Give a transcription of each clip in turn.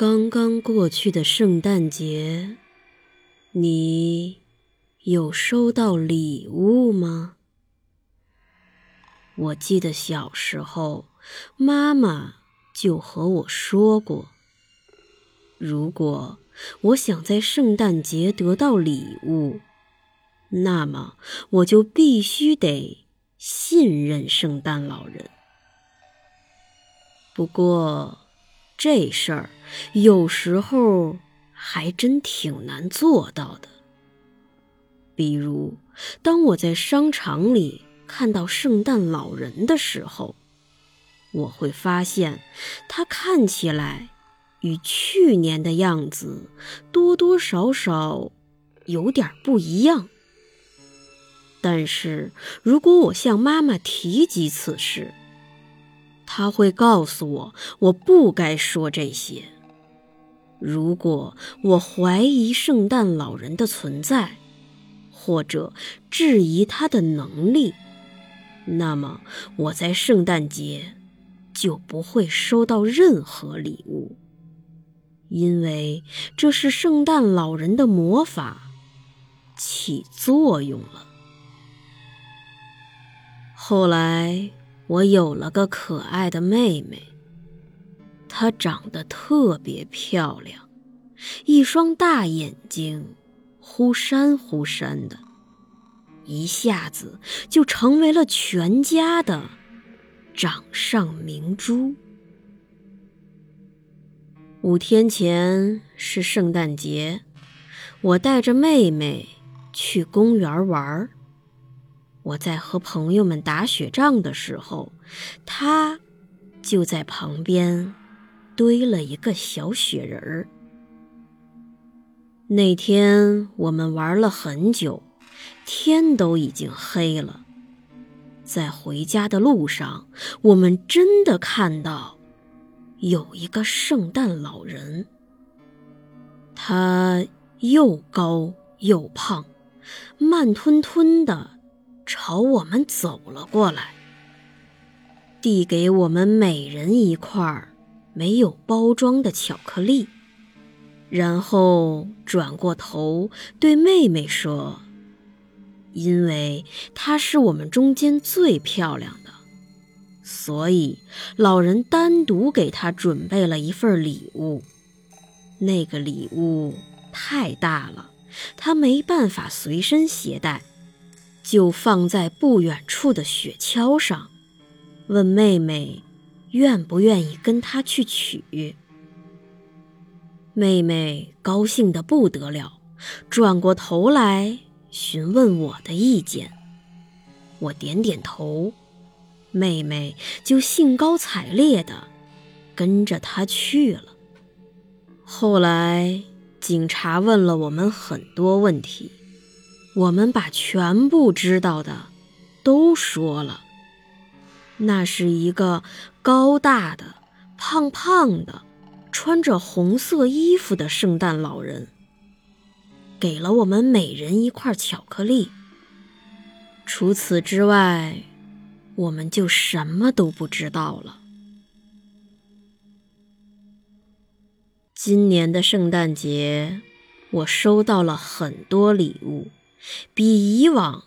刚刚过去的圣诞节，你有收到礼物吗？我记得小时候，妈妈就和我说过，如果我想在圣诞节得到礼物，那么我就必须得信任圣诞老人。不过，这事儿有时候还真挺难做到的。比如，当我在商场里看到圣诞老人的时候，我会发现他看起来与去年的样子多多少少有点不一样。但是如果我向妈妈提及此事，他会告诉我，我不该说这些。如果我怀疑圣诞老人的存在，或者质疑他的能力，那么我在圣诞节就不会收到任何礼物，因为这是圣诞老人的魔法起作用了。后来。我有了个可爱的妹妹，她长得特别漂亮，一双大眼睛忽闪忽闪的，一下子就成为了全家的掌上明珠。五天前是圣诞节，我带着妹妹去公园玩儿。我在和朋友们打雪仗的时候，他就在旁边堆了一个小雪人儿。那天我们玩了很久，天都已经黑了。在回家的路上，我们真的看到有一个圣诞老人。他又高又胖，慢吞吞的。朝我们走了过来，递给我们每人一块没有包装的巧克力，然后转过头对妹妹说：“因为她是我们中间最漂亮的，所以老人单独给她准备了一份礼物。那个礼物太大了，她没办法随身携带。”就放在不远处的雪橇上，问妹妹愿不愿意跟他去取。妹妹高兴得不得了，转过头来询问我的意见。我点点头，妹妹就兴高采烈地跟着他去了。后来，警察问了我们很多问题。我们把全部知道的都说了。那是一个高大的、胖胖的、穿着红色衣服的圣诞老人，给了我们每人一块巧克力。除此之外，我们就什么都不知道了。今年的圣诞节，我收到了很多礼物。比以往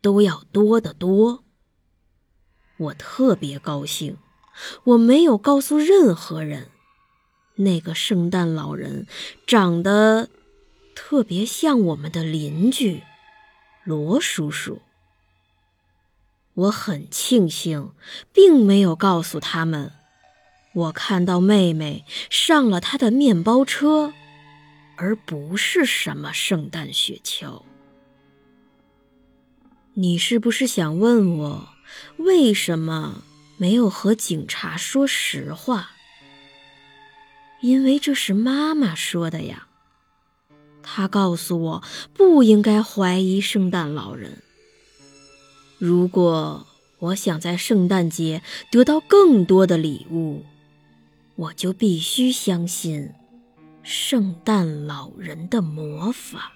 都要多得多。我特别高兴，我没有告诉任何人，那个圣诞老人长得特别像我们的邻居罗叔叔。我很庆幸，并没有告诉他们，我看到妹妹上了他的面包车，而不是什么圣诞雪橇。你是不是想问我为什么没有和警察说实话？因为这是妈妈说的呀。她告诉我不应该怀疑圣诞老人。如果我想在圣诞节得到更多的礼物，我就必须相信圣诞老人的魔法。